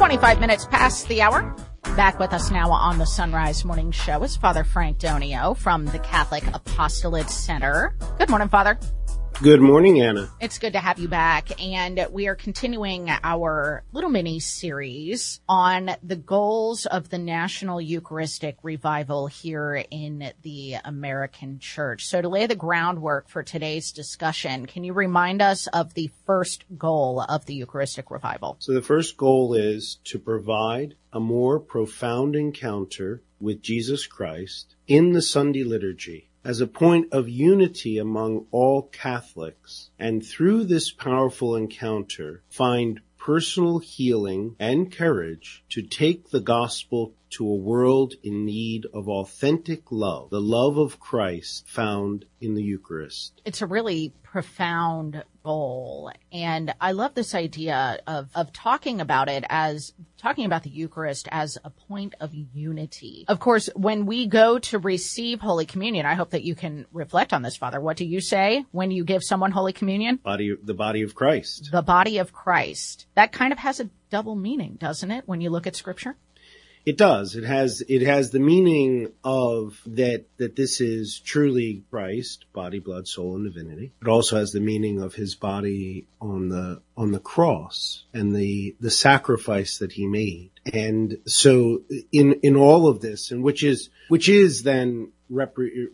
25 minutes past the hour. Back with us now on the Son Rise Morning Show is Father Frank Donio from the Catholic Apostolate Center. Good morning, Father. Good morning, Anna. It's good to have you back. And we are continuing our little mini series on the goals of the National Eucharistic Revival here in the American Church. So to lay the groundwork for today's discussion, can you remind us of the first goal of the Eucharistic Revival? So the first goal is to provide a more profound encounter with Jesus Christ in the Sunday liturgy as a point of unity among all Catholics, and through this powerful encounter find personal healing and courage to take the gospel to a world in need of authentic love, the love of Christ found in the Eucharist. It's a really profound goal. And I love this idea of, of talking about it as talking about the Eucharist as a point of unity. Of course, when we go to receive Holy Communion, I hope that you can reflect on this, Father. What do you say when you give someone Holy Communion? Body, the body of Christ. The body of Christ. That kind of has a double meaning, doesn't it, when you look at scripture? It does. It has it has the meaning of that that this is truly Christ, body, blood, soul, and divinity. It also has the meaning of his body on the on the cross and the the sacrifice that he made. And so in in all of this, and which is which is then repre-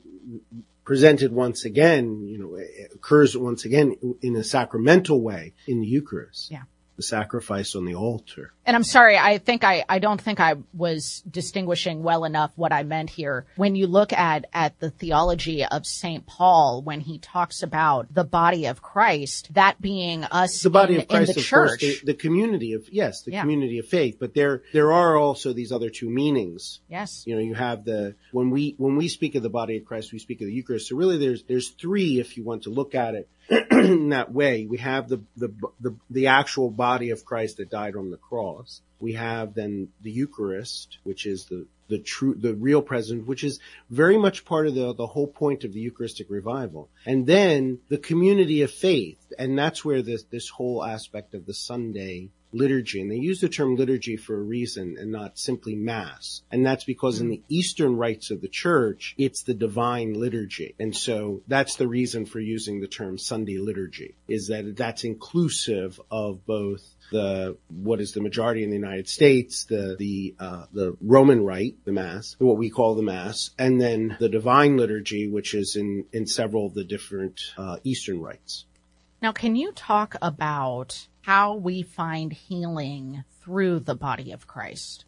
presented once again, you know, occurs once again in a sacramental way in the Eucharist. Yeah the sacrifice on the altar. And I'm sorry, I think I, I don't think I was distinguishing well enough what I meant here. When you look at, at the theology of St. Paul, when he talks about the body of Christ, that being us the body in, of Christ, in the church. Course, the, the, community of, yes, the Yeah. community of faith, but there, there are also these other two meanings. yes. You know, you have the, when we, when we speak of the body of Christ, we speak of the Eucharist. So really there's, there's three if you want to look at it in that way. We have the, the, the, the actual body of Christ that died on the cross. We have then the Eucharist, which is the, the true, the real presence, which is very much part of the, the whole point of the Eucharistic revival. And then the community of faith. And that's where this, this whole aspect of the Sunday liturgy, and they use the term liturgy for a reason and not simply mass. And that's because in the Eastern rites of the church, it's the divine liturgy. And so that's the reason for using the term Sunday liturgy, is that that's inclusive of both the what is the majority in the United States, the the uh, the Roman Rite, the Mass, what we call the Mass, and then the Divine Liturgy, which is in in several of the different uh, Eastern rites. Now, can you talk about how we find healing through the body of Christ?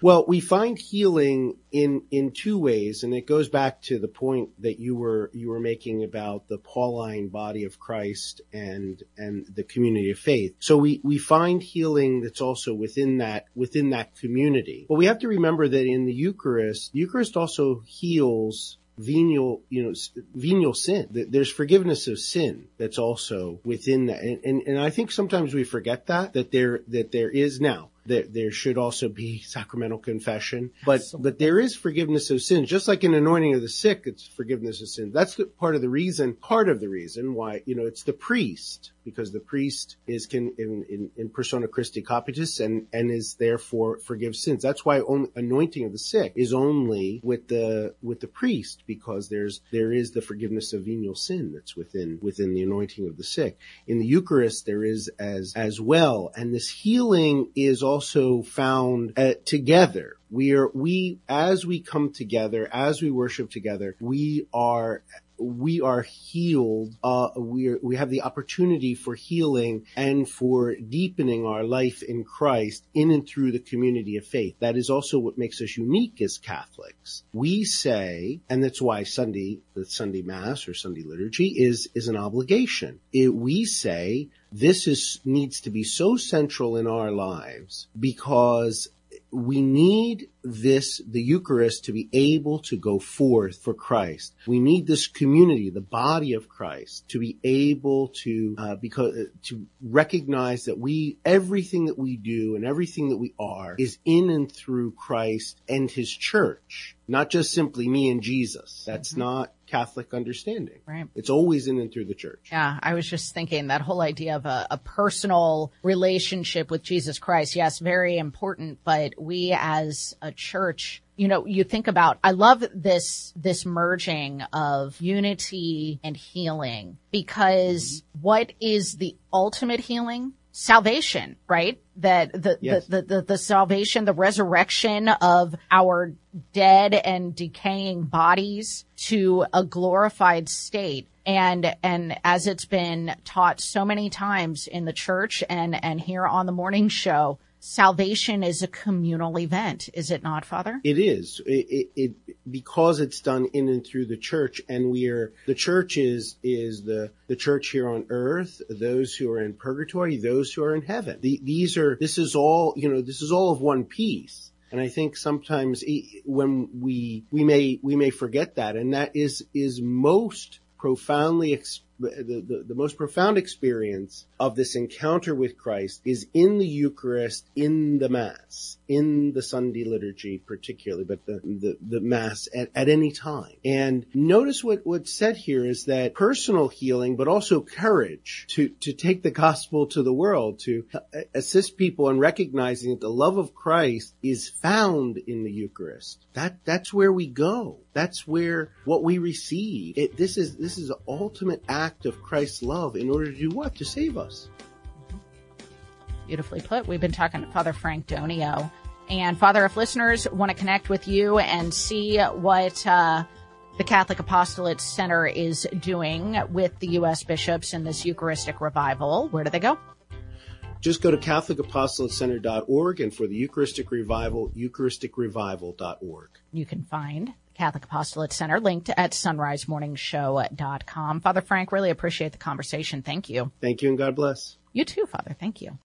Well, we find healing in in two ways, and it goes back to the point that you were you were making about the Pauline body of Christ and and the community of faith. So we we find healing that's also within that within that community. But we have to remember that in the Eucharist, the Eucharist also heals venial, you know, venial sin. There's forgiveness of sin that's also within that, and, and and I think sometimes we forget that that there that there is now. There, there should also be sacramental confession, but but there is forgiveness of sin, just like in anointing of the sick, it's forgiveness of sin. That's the, part of the reason, part of the reason why you know it's the priest because the priest is can in, in, in persona Christi capitis and and is therefore forgives sins. That's why only, anointing of the sick is only with the with the priest because there's there is the forgiveness of venial sin that's within within the anointing of the sick. In the Eucharist there is as as well, and this healing is also found uh, together. We are we as we come together as we worship together, we are we are healed. Uh, we we have the opportunity for healing and for deepening our life in Christ in and through the community of faith. That is also what makes us unique as Catholics. We say, and that's why Sunday, the Sunday Mass or Sunday liturgy is is an obligation. It, we say this is needs to be so central in our lives because we need this, the Eucharist, to be able to go forth for Christ. We need this community, the body of Christ, to be able to, uh, because, uh, to recognize that we, everything that we do and everything that we are is in and through Christ and His church. Not just simply me and Jesus. That's mm-hmm. not Catholic understanding. Right. It's always in and through the church. Yeah. I was just thinking that whole idea of a, a personal relationship with Jesus Christ. Yes, very important, but we as a church you know, you think about, I love this, this merging of unity and healing because mm-hmm. what is the ultimate healing? Salvation, right? That the, yes. the, the, the, the, salvation, the resurrection of our dead and decaying bodies to a glorified state. And, and as it's been taught so many times in the church and, and here on the morning show, salvation is a communal event, is it not, Father? It is. It, it, it, because it's done in and through the church, and we are the church is is the the church here on earth, those who are in purgatory, those who are in heaven. The, these are this is all you know. This is all of one piece. And I think sometimes when we we may we may forget that, and that is is most profoundly the, the, the, most profound experience of this encounter with Christ is in the Eucharist, in the Mass, in the Sunday liturgy particularly, but the, the, the Mass at, at any time. And notice what, what's said here is that personal healing, but also courage to, to take the gospel to the world, to assist people in recognizing that the love of Christ is found in the Eucharist. That, that's where we go. That's where what we receive. It, this is, this is an ultimate act act of Christ's love in order to do what? To save us. Beautifully put. We've been talking to Father Frank Donio. And Father, if listeners want to connect with you and see what uh, the Catholic Apostolate Center is doing with the U.S. bishops in this Eucharistic revival, where do they go? Just go to CatholicApostolatecenter.org and for the Eucharistic Revival, EucharisticRevival.org. You can find Catholic Apostolate Center, linked at sonrisemorningshow.com. Father Frank, really appreciate the conversation. Thank you. Thank you and God bless. You too, Father. Thank you.